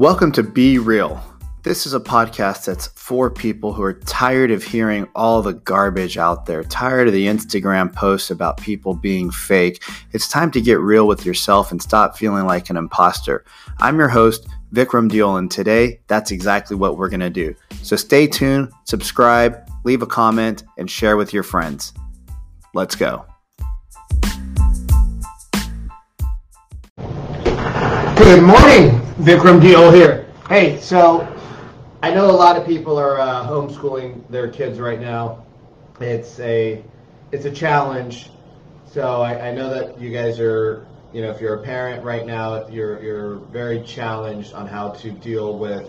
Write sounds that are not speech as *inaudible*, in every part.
Welcome to Be Real. This is a podcast that's for people who are tired of hearing all the garbage out there, tired of the Instagram posts about people being fake. It's time to get real with yourself and stop feeling like an imposter. I'm your host, Vikram Deol, and today that's exactly what we're going to do. So stay tuned, subscribe, leave a comment, and share with your friends. Let's go. Good morning, Vikram Deol here. Hey, so I know a lot of people are uh, homeschooling their kids right now. It's a it's a challenge. So I, I know that you guys are, you know, if you're a parent right now, you're you're very challenged on how to deal with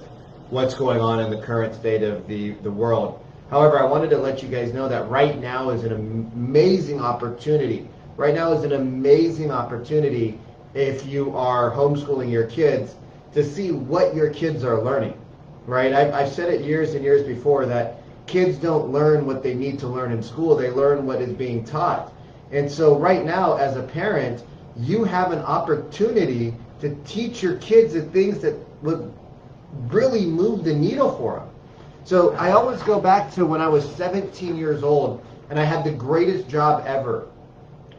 what's going on in the current state of the the world. However, I wanted to let you guys know that right now is an amazing opportunity. Right now is an amazing opportunity if you are homeschooling your kids to see what your kids are learning, right? I've, I've said it years and years before that kids don't learn what they need to learn in school, they learn what is being taught. And so, right now, as a parent, you have an opportunity to teach your kids the things that would really move the needle for them. So, I always go back to when I was 17 years old and I had the greatest job ever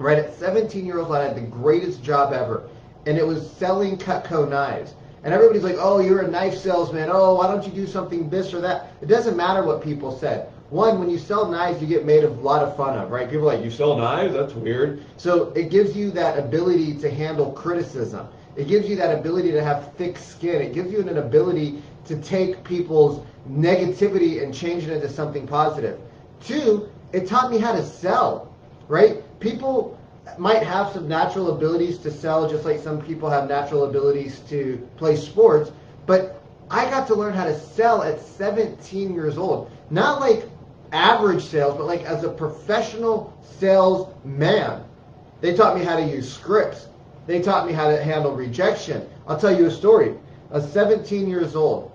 right at 17 years old, I had the greatest job ever, and it was selling Cutco knives. And everybody's like, "Oh, you're a knife salesman. Oh, why don't you do something this or that?" It doesn't matter what people said. One, when you sell knives, you get made a lot of fun of, right? People are like, "You sell knives? That's weird." So it gives you that ability to handle criticism. It gives you that ability to have thick skin. It gives you an ability to take people's negativity and change it into something positive. Two, it taught me how to sell, right? People might have some natural abilities to sell, just like some people have natural abilities to play sports. But I got to learn how to sell at 17 years old. Not like average sales, but like as a professional salesman. They taught me how to use scripts. They taught me how to handle rejection. I'll tell you a story. I was 17 years old.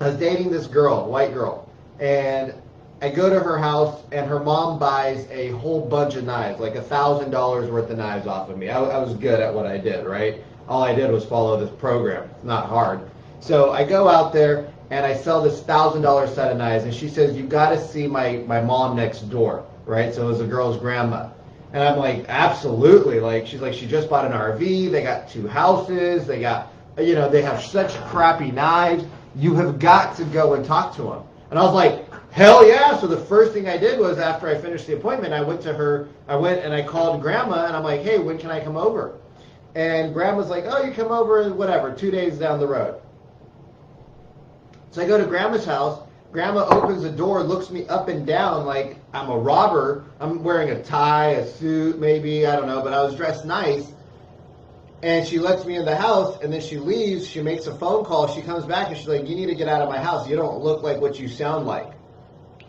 I was dating this girl, white girl, and I go to her house and her mom buys a whole bunch of knives, like a thousand dollars worth of knives off of me. I, I, was good at what I did, right? All I did was follow this program. It's not hard. So I go out there and I sell this thousand dollar set of knives, and she says, "You got to see my my mom next door, right?" So it was a girl's grandma, and I'm like, "Absolutely!" Like she's like, she just bought an RV. They got two houses. They got, you know, they have such crappy knives. You have got to go and talk to them. And I was like, Hell yeah! So the first thing I did was after I finished the appointment, I went to her. I went and I called Grandma, and I'm like, "Hey, when can I come over?" And Grandma's like, "Oh, you come over, whatever, two days down the road." So I go to Grandma's house. Grandma opens the door, looks me up and down like I'm a robber. I'm wearing a tie, a suit, maybe I don't know, but I was dressed nice. And she lets me in the house, and then she leaves. She makes a phone call. She comes back, and she's like, "You need to get out of my house. You don't look like what you sound like."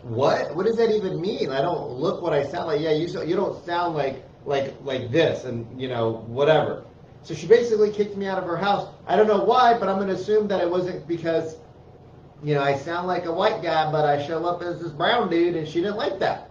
What? What does that even mean? I don't look what I sound like. Yeah, you you don't sound like like like this, and you know whatever. So she basically kicked me out of her house. I don't know why, but I'm to assume that it wasn't because you know I sound like a white guy, but I show up as this brown dude, and she didn't like that.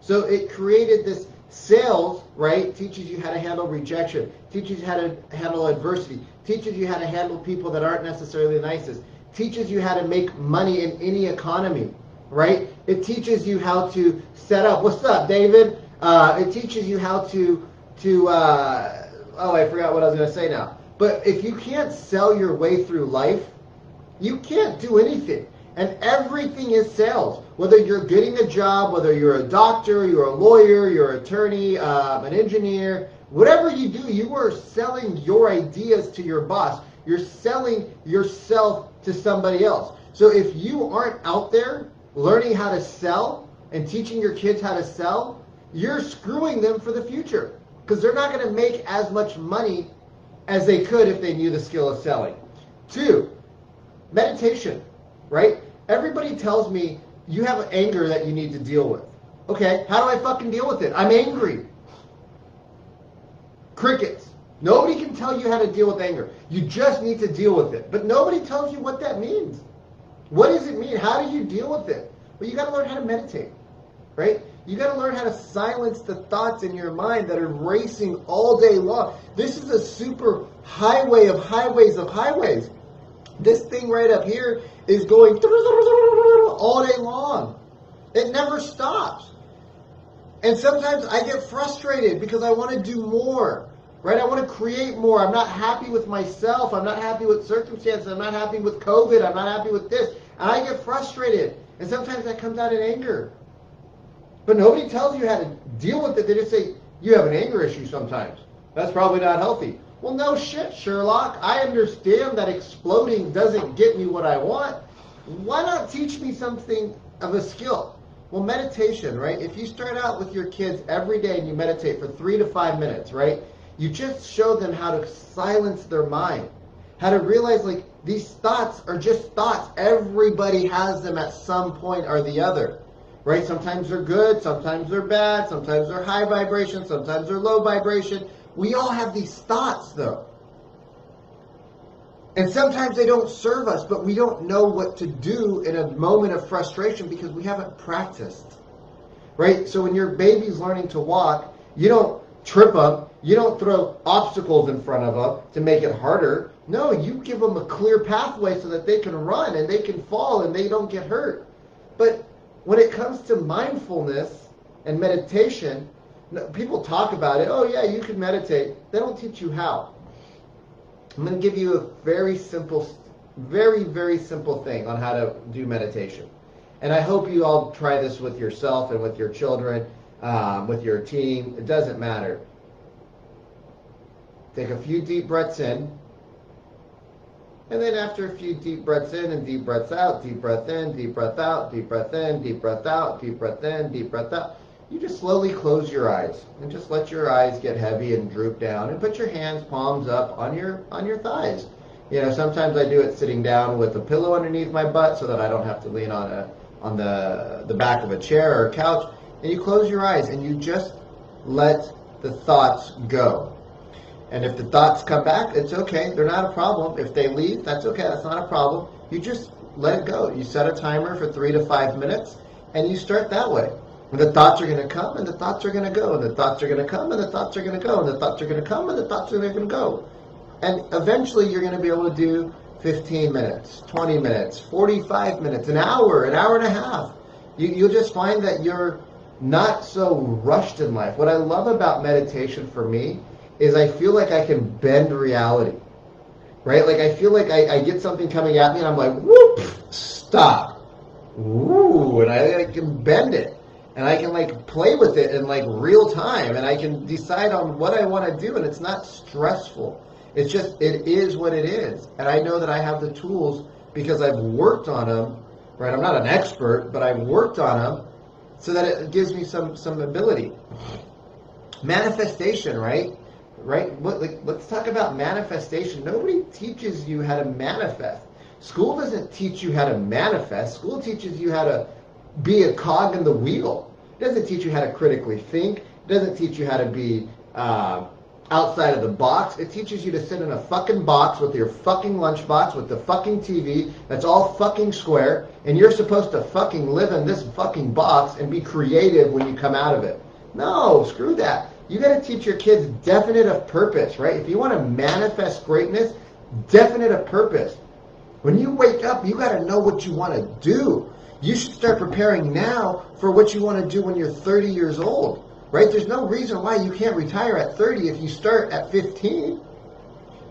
So it created this sales, right? Teaches you how to handle rejection, teaches you how to handle adversity, teaches you how to handle people that aren't necessarily the nicest, teaches you how to make money in any economy right? It teaches you how to set up. What's up, David? Uh, it teaches you how to to. Uh, oh, I forgot what I was going to say now. But if you can't sell your way through life, you can't do anything. And everything is sales. Whether you're getting a job, whether you're a doctor, you're a lawyer, you're an attorney, um, an engineer, whatever you do, you are selling your ideas to your boss. You're selling yourself to somebody else. So if you aren't out there learning how to sell and teaching your kids how to sell, you're screwing them for the future because they're not going to make as much money as they could if they knew the skill of selling. Two, meditation, right? Everybody tells me you have anger that you need to deal with. Okay, how do I fucking deal with it? I'm angry. Crickets. Nobody can tell you how to deal with anger. You just need to deal with it. But nobody tells you what that means. What does it mean? How do you deal with it? Well, you got to learn how to meditate, right? You got to learn how to silence the thoughts in your mind that are racing all day long. This is a super highway of highways of highways. This thing right up here is going all day long. It never stops. And sometimes I get frustrated because I want to do more. Right? I want to create more. I'm not happy with myself. I'm not happy with circumstances. I'm not happy with COVID. I'm not happy with this. And I get frustrated. And sometimes that comes out in anger. But nobody tells you how to deal with it. They just say, you have an anger issue sometimes. That's probably not healthy. Well, no shit, Sherlock. I understand that exploding doesn't get me what I want. Why not teach me something of a skill? Well, meditation, right? If you start out with your kids every day and you meditate for three to five minutes, right? You just show them how to silence their mind, how to realize like these thoughts are just thoughts. Everybody has them at some point or the other right? Sometimes they're good, sometimes they're bad, sometimes they're high vibration, sometimes they're low vibration. We all have these thoughts, though. And sometimes they don't serve us, but we don't know what to do in a moment of frustration because we haven't practiced. Right? So when your baby's learning to walk, you don't trip them, you don't throw obstacles in front of them to make it harder. No, you give them a clear pathway so that they can run and they can fall and they don't get hurt. But when it comes to mindfulness and meditation, people talk about it. Oh, yeah, you can meditate. They don't teach you how. I'm going to give you a very simple, very, very simple thing on how to do meditation. And I hope you all try this with yourself and with your children, um, with your team. It doesn't matter. Take a few deep breaths in. And then after a few deep breaths in and deep breaths out, deep breath in, deep breath out, deep breath in, deep breath out, deep breath in, deep breath out, you just slowly close your eyes and just let your eyes get heavy and droop down and put your hands palms up on your on your thighs. You know, sometimes I do it sitting down with a pillow underneath my butt so that I don't have to lean on a on the the back of a chair or couch. And you close your eyes and you just let the thoughts go. And if the thoughts come back, it's okay. They're not a problem. If they leave, that's okay. That's not a problem. You just let it go. You set a timer for three to five minutes, and you start that way. And the thoughts are going to come, and the thoughts are going to go, and the thoughts are going to come, and the thoughts are going to go, and the thoughts are going to come, and the thoughts are going to go. And eventually, you're going to be able to do 15 minutes, 20 minutes, 45 minutes, an hour, an hour and a half. You, you'll just find that you're not so rushed in life. What I love about meditation for me is I feel like I can bend reality. Right? Like I feel like I, I get something coming at me and I'm like, whoop, stop. Ooh, and I, I can bend it. And I can like play with it in like real time and I can decide on what I want to do and it's not stressful. It's just it is what it is. And I know that I have the tools because I've worked on them, right? I'm not an expert, but I've worked on them so that it gives me some some ability. Manifestation, right? Right? What, like, let's talk about manifestation. Nobody teaches you how to manifest. School doesn't teach you how to manifest. School teaches you how to be a cog in the wheel. It doesn't teach you how to critically think. It doesn't teach you how to be uh, outside of the box. It teaches you to sit in a fucking box with your fucking lunchbox with the fucking TV that's all fucking square, and you're supposed to fucking live in this fucking box and be creative when you come out of it. No, screw that you got to teach your kids definite of purpose, right? If you want to manifest greatness, definite of purpose. When you wake up, you got to know what you want to do. You should start preparing now for what you want to do when you're 30 years old, right? There's no reason why you can't retire at 30 if you start at 15.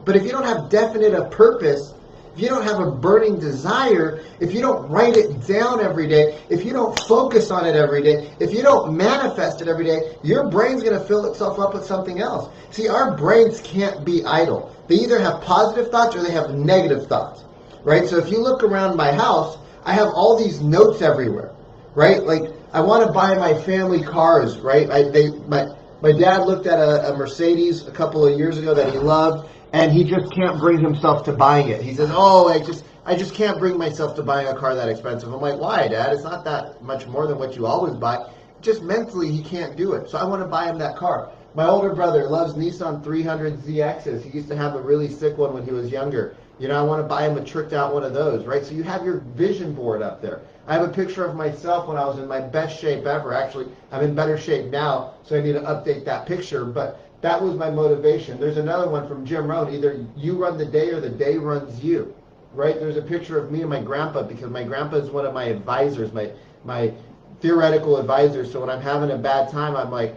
But if you don't have definite of purpose, if you don't have a burning desire, if you don't write it down every day, if you don't focus on it every day, if you don't manifest it every day, your brain's going to fill itself up with something else. See, our brains can't be idle. They either have positive thoughts or they have negative thoughts, right? So if you look around my house, I have all these notes everywhere, right? Like I want to buy my family cars, right? I, they, my, my dad looked at a, a Mercedes a couple of years ago that he loved and he just can't bring himself to buying it. He says, "Oh, I just I just can't bring myself to buying a car that expensive." I'm like, "Why, Dad? It's not that much more than what you always buy." Just mentally, he can't do it. So I want to buy him that car. My older brother loves Nissan 300 ZXs. He used to have a really sick one when he was younger. You know, I want to buy him a tricked out one of those, right? So you have your vision board up there. I have a picture of myself when I was in my best shape ever. Actually, I'm in better shape now, so I need to update that picture. But that was my motivation. There's another one from Jim Rohn. Either you run the day or the day runs you. right? There's a picture of me and my grandpa because my grandpa is one of my advisors, my my theoretical advisors. So when I'm having a bad time, I'm like,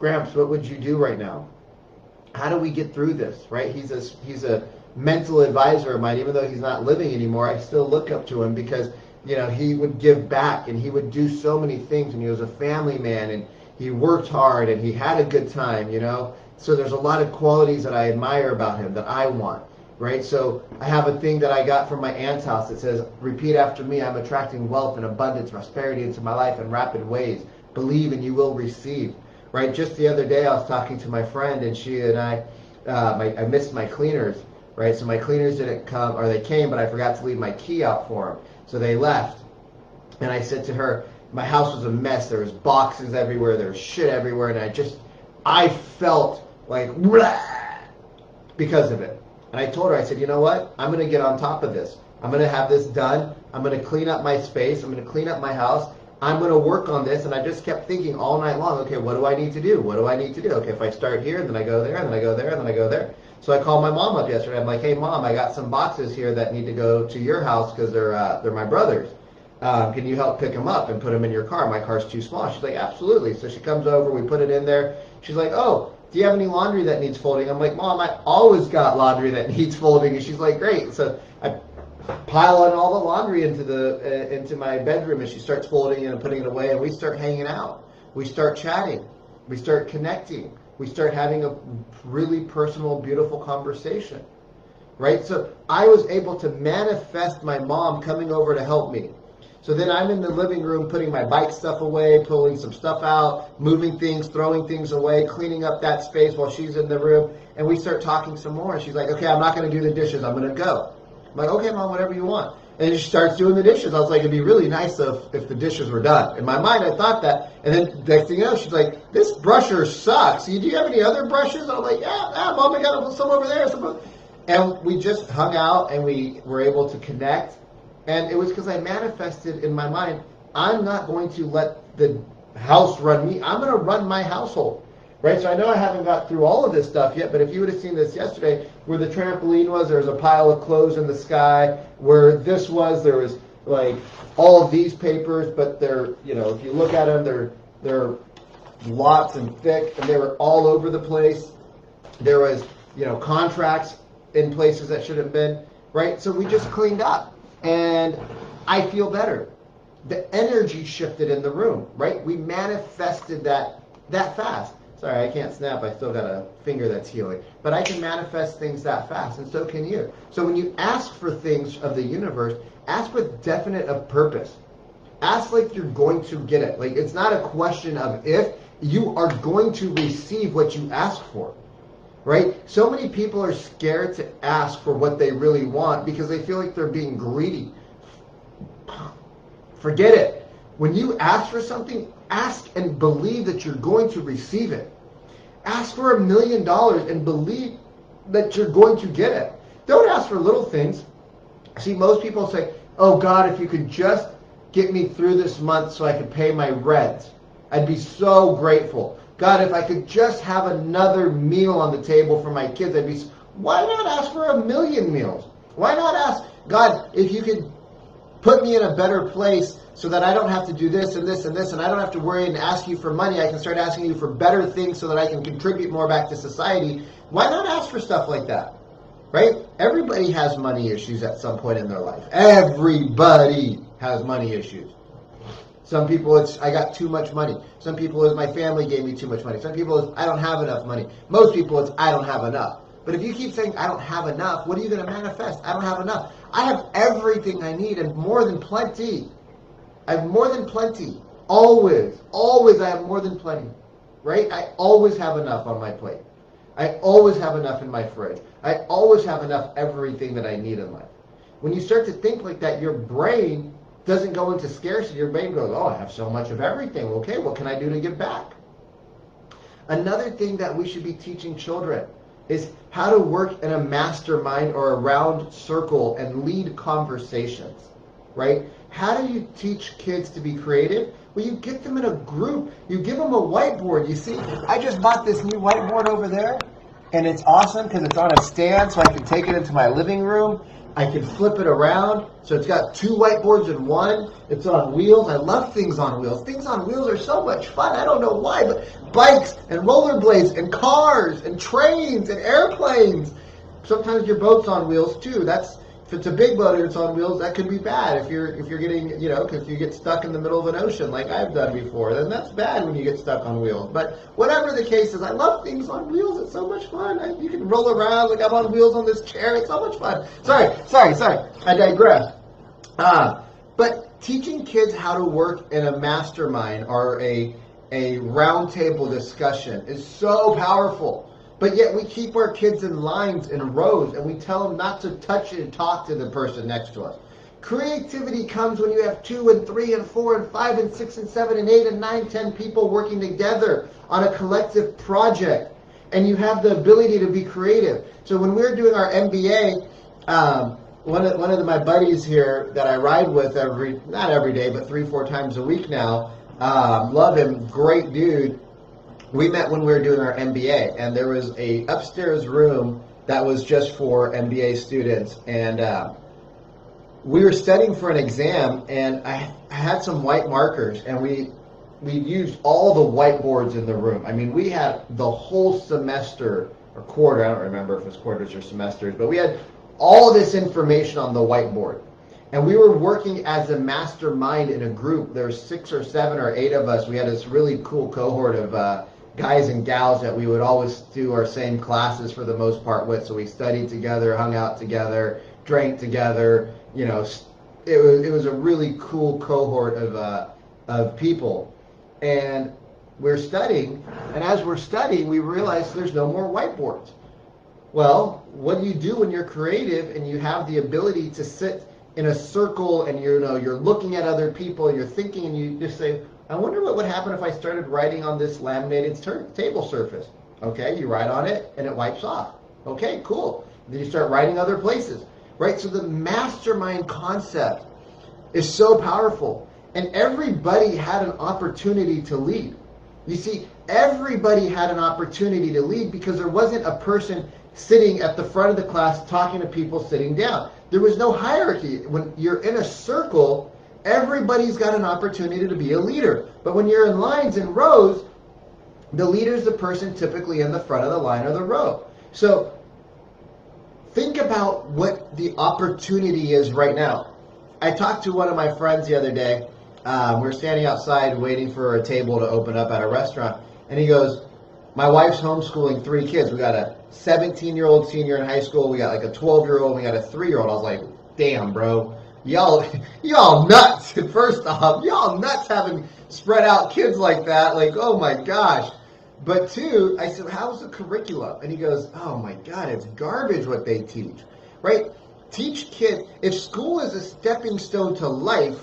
Gramps, what would you do right now? How do we get through this, right? He's a he's a mental advisor of mine, even though he's not living anymore. I still look up to him because you know he would give back and he would do so many things, and he was a family man and he worked hard and he had a good time, you know. So there's a lot of qualities that I admire about him that I want right? So I have a thing that I got from my aunt's house that says, repeat after me, I'm attracting wealth and abundance, prosperity into my life in rapid ways. Believe and you will receive, right? Just the other day I was talking to my friend and she and I, uh, my, I missed my cleaners, right? So my cleaners didn't come, or they came, but I forgot to leave my key out for them. So they left. And I said to her, my house was a mess. There was boxes everywhere. There was shit everywhere. And I just, I felt like, because of it. And I told her, I said, you know what? I'm going to get on top of this. I'm going to have this done. I'm going to clean up my space. I'm going to clean up my house. I'm going to work on this. And I just kept thinking all night long, okay, what do I need to do? What do I need to do? Okay, if I start here, then I go there, and then I go there, and then I go there. So I called my mom up yesterday. I'm like, hey, mom, I got some boxes here that need to go to your house because they're, uh, they're my brother's. Um, can you help pick them up and put them in your car? My car's too small. She's like, absolutely. So she comes over, we put it in there. She's like, oh, do you have any laundry that needs folding? I'm like, Mom, I always got laundry that *laughs* needs folding. And she's like, great. So I pile on all the laundry into the uh, into my bedroom, and she starts folding it and putting it away, and we start hanging out. We start chatting. We start connecting. We start having a really personal, beautiful conversation. Right? So I was able to manifest my mom coming over to help me. So then I'm in the living room putting my bike stuff away, pulling some stuff out, moving things, throwing things away, cleaning up that space while she's in the room. And we start talking some more. And she's like, okay, I'm not going to do the dishes. I'm going to go. I'm like, okay, mom, whatever you want. And she starts doing the dishes. I was like, it'd be really nice if, if the dishes were done. In my mind, I thought that. And then next thing you know, she's like, this brusher sucks. Do you have any other brushes? And I'm like, yeah, yeah, mom, I got some over there. Some and we just hung out and we were able to connect and it was because I manifested in my mind, I'm not going to let the house run me. I'm going to run my household. Right? So I know I haven't got through all of this stuff yet, but if you would have seen this yesterday, where the trampoline was, there was a pile of clothes in the sky. Where this was, there was like all of these papers, but they're, you know, if you look at them, they're they're lots and thick, and they were all over the place. There was, you know, contracts in places that should have been, right? So we just cleaned up and I feel better. The energy shifted in the room, right? We manifested that that fast. Sorry, I can't snap. I still got a finger that's healing. But I can manifest things that fast, and so can you. So when you ask for things of the universe, ask with definite of purpose. Ask like you're going to get it. Like it's not a question of if, you are going to receive what you ask for right? So many people are scared to ask for what they really want because they feel like they're being greedy. Forget it. When you ask for something, ask and believe that you're going to receive it. Ask for a million dollars and believe that you're going to get it. Don't ask for little things. See, most people say, oh God, if you could just get me through this month so I could pay my rent, I'd be so grateful. God, if I could just have another meal on the table for my kids, I'd be. Why not ask for a million meals? Why not ask God if you could put me in a better place so that I don't have to do this and this and this, and I don't have to worry and ask you for money. I can start asking you for better things so that I can contribute more back to society. Why not ask for stuff like that? Right? Everybody has money issues at some point in their life. Everybody has money issues. Some people it's I got too much money. Some people it's my family gave me too much money. Some people it's I don't have enough money. Most people it's I don't have enough. But if you keep saying I don't have enough, what are you going to manifest? I don't have enough. I have everything I need and more than plenty. I have more than plenty. Always, always I have more than plenty. Right? I always have enough on my plate. I always have enough in my fridge. I always have enough everything that I need in life. When you start to think like that, your brain doesn't go into scarcity. Your brain goes, oh, I have so much of everything. Okay, what can I do to give back? Another thing that we should be teaching children is how to work in a mastermind or a round circle and lead conversations, right? How do you teach kids to be creative? Well, you get them in a group. You give them a whiteboard. You see, I just bought this new whiteboard over there, and it's awesome because it's on a stand so I can take it into my living room I can flip it around. So it's got two whiteboards in one. It's on wheels. I love things on wheels. Things on wheels are so much fun. I don't know why, but bikes and rollerblades and cars and trains and airplanes. Sometimes your boat's on wheels too. That's if it's a big boat and it's on wheels, that could be bad. If you're if you're getting you know if you get stuck in the middle of an ocean like I've done before, then that's bad when you get stuck on wheels. But whatever the case is, I love things on wheels. It's so much fun. I, you can roll around like I'm on wheels on this chair. It's so much fun. Sorry, sorry, sorry. I digress. Uh, but teaching kids how to work in a mastermind or a a roundtable discussion is so powerful. But yet we keep our kids in lines and rows and we tell them not to touch and talk to the person next to us. Creativity comes when you have two and three and four and five and six and seven and eight and nine, ten people working together on a collective project. And you have the ability to be creative. So when we're doing our MBA, um, one of, one of the, my buddies here that I ride with every, not every day, but three, four times a week now, um, love him, great dude we met when we were doing our MBA, and there was a upstairs room that was just for MBA students, and uh, we were studying for an exam, and I had some white markers, and we we used all the whiteboards in the room. I mean, we had the whole semester or quarter. I don't remember if it was quarters or semesters, but we had all this information on the whiteboard. And we were working as a mastermind in a group. There were six or seven or eight of us. We had this really cool cohort of uh, guys and gals that we would always do our same classes for the most part with. So we studied together, hung out together, drank together. You know, it was it was a really cool cohort of uh, of people, and we're studying. And as we're studying, we realize there's no more whiteboards. Well, what do you do when you're creative and you have the ability to sit in a circle and you know you're looking at other people you're thinking and you just say, I wonder what would happen if I started writing on this laminated table surface. Okay, you write on it and it wipes off. Okay, cool. Then you start writing other places. Right? So the mastermind concept is so powerful. And everybody had an opportunity to lead. You see, everybody had an opportunity to lead because there wasn't a person sitting at the front of the class talking to people sitting down. There was no hierarchy. When you're in a circle, Everybody's got an opportunity to be a leader. But when you're in lines and rows, the leader is the person typically in the front of the line or the row. So think about what the opportunity is right now. I talked to one of my friends the other day. Um, we're standing outside waiting for a table to open up at a restaurant. And he goes, My wife's homeschooling three kids. We got a 17 year old senior in high school. We got like a 12 year old. We got a three year old. I was like, Damn, bro y'all *laughs* y'all nuts. *laughs* First off y'all nuts having spread out kids like that. Like oh my gosh. But two i said how's the curriculum? And he goes oh my god it's garbage what they teach. Right? Teach kids if school is a stepping stone to life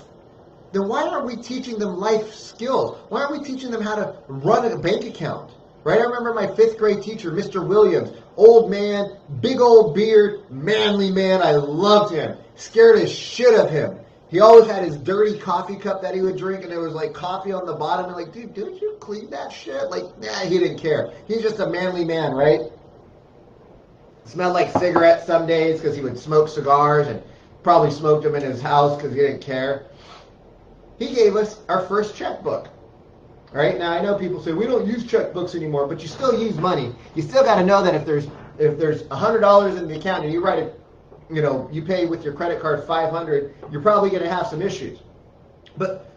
then why aren't we teaching them life skills? Why aren't we teaching them how to run a bank account? Right? I remember my fifth grade teacher mr williams old man big old beard manly man. I loved him scared as shit of him. He always had his dirty coffee cup that he would drink, and there was like coffee on the bottom. And like, dude, didn't you clean that shit? Like, nah, he didn't care. He's just a manly man, right? Smelled like cigarettes some days because he would smoke cigars and probably smoked them in his house because he didn't care. He gave us our first checkbook. Right now, I know people say we don't use checkbooks anymore, but you still use money. You still got to know that if there's if there's hundred dollars in the account and you write it you know, you pay with your credit card 500, you're probably going to have some issues. But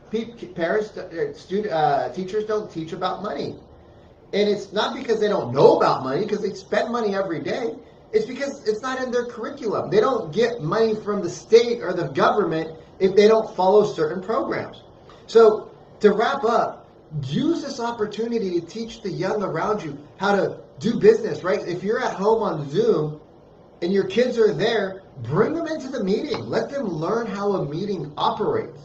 parents, uh, student, uh, teachers don't teach about money. And it's not because they don't know about money, because they spend money every day. It's because it's not in their curriculum. They don't get money from the state or the government if they don't follow certain programs. So, to wrap up, use this opportunity to teach the young around you how to do business, right? If you're at home on Zoom and your kids are there, bring them into the meeting. Let them learn how a meeting operates.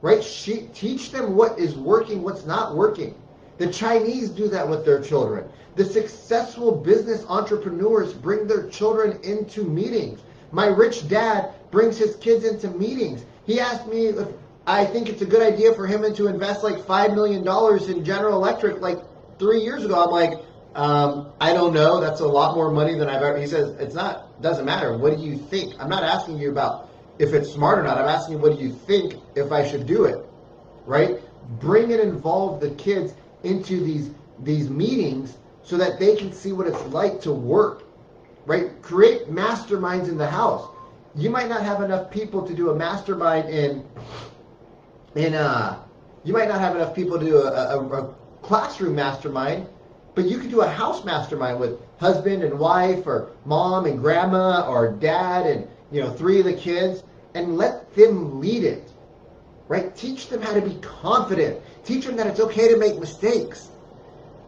Right? She, teach them what is working, what's not working. The Chinese do that with their children. The successful business entrepreneurs bring their children into meetings. My rich dad brings his kids into meetings. He asked me if I think it's a good idea for him to invest like $5 million in General Electric like three years ago. I'm like, Um, I don't know. That's a lot more money than I've ever. He says it's not. Doesn't matter. What do you think? I'm not asking you about if it's smart or not. I'm asking you what do you think if I should do it, right? Bring and involve the kids into these these meetings so that they can see what it's like to work, right? Create masterminds in the house. You might not have enough people to do a mastermind in in uh you might not have enough people to do a, a, a classroom mastermind, but you could do a house mastermind with husband and wife or mom and grandma or dad and you know three of the kids and let them lead it. Right? Teach them how to be confident. Teach them that it's okay to make mistakes.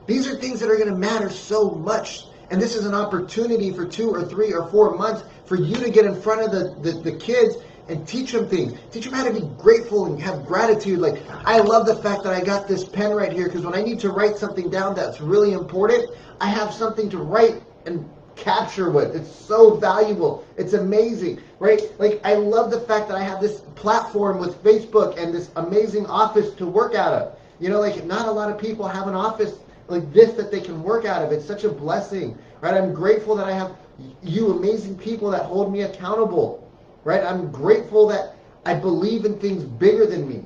These are things that are going to matter so much. And this is an opportunity for two or three or four months for you to get in front of the, the, the kids and teach them things. Teach them how to be grateful and have gratitude. Like, I love the fact that I got this pen right here because when I need to write something down that's really important, I have something to write and capture with. It's so valuable. It's amazing, right? Like, I love the fact that I have this platform with Facebook and this amazing office to work out of. You know, like, not a lot of people have an office like this that they can work out of. It's such a blessing, right? I'm grateful that I have you amazing people that hold me accountable, right? I'm grateful that I believe in things bigger than me,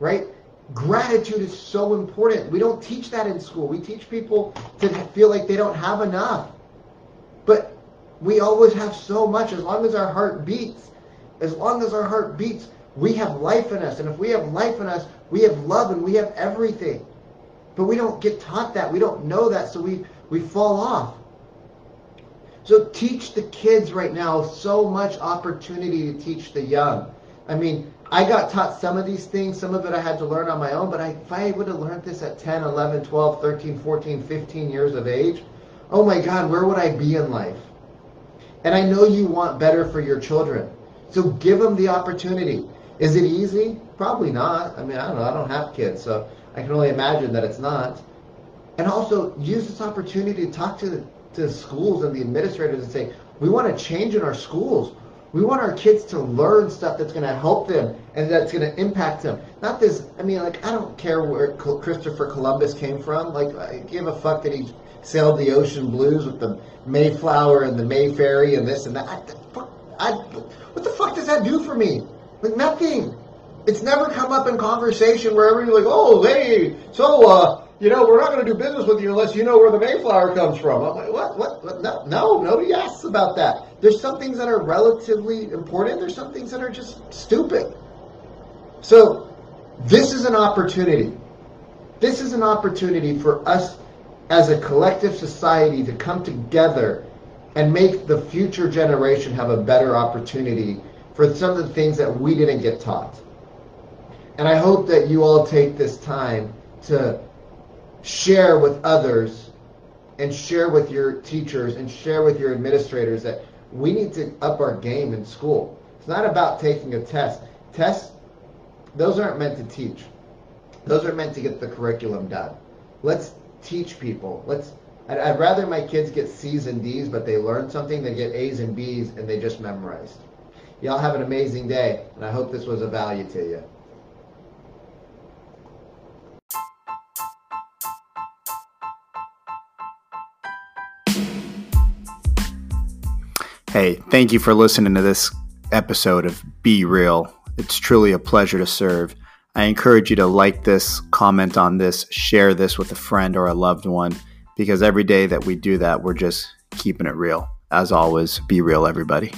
right? Gratitude is so important. We don't teach that in school. We teach people to feel like they don't have enough. But we always have so much as long as our heart beats. As long as our heart beats, we have life in us. And if we have life in us, we have love and we have everything. But we don't get taught that. We don't know that, so we, we fall off. So teach the kids right now so much opportunity to teach the young. I mean, I got taught some of these things. Some of it I had to learn on my own. But I, if I would have learned this at 10, 11, 12, 13, 14, 15 years of age, oh my God, where would I be in life? And I know you want better for your children. So give them the opportunity. Is it easy? Probably not. I mean, I don't know. I don't have kids, so I can only imagine that it's not. And also use this opportunity to talk to to the schools and the administrators and say, we want to change in our schools. We want our kids to learn stuff that's going to help them and that's going to impact them. Not this, I mean, like, I don't care where Christopher Columbus came from. Like, I give a fuck that he sailed the ocean blues with the Mayflower and the Mayfairy and this and that. I, I, what the fuck does that do for me? Like, nothing. It's never come up in conversation where everybody's like, oh, hey, so, uh, you know, we're not going to do business with you unless you know where the Mayflower comes from. I'm like, what? What? what? No, no, nobody asks about that. There's some things that are relatively important. There's some things that are just stupid. So, this is an opportunity. This is an opportunity for us as a collective society to come together and make the future generation have a better opportunity for some of the things that we didn't get taught. And I hope that you all take this time to share with others and share with your teachers and share with your administrators that we need to up our game in school. It's not about taking a test. Tests, those aren't meant to teach. Those are meant to get the curriculum done. Let's teach people. Let's. I'd, I'd rather my kids get C's and D's, but they learn something, than get A's and B's and they just memorized. Y'all have an amazing day, and I hope this was of value to you. Hey, thank you for listening to this episode of Be Real. It's truly a pleasure to serve. I encourage you to like this, comment on this, share this with a friend or a loved one, because every day that we do that, we're just keeping it real. As always, be real, everybody.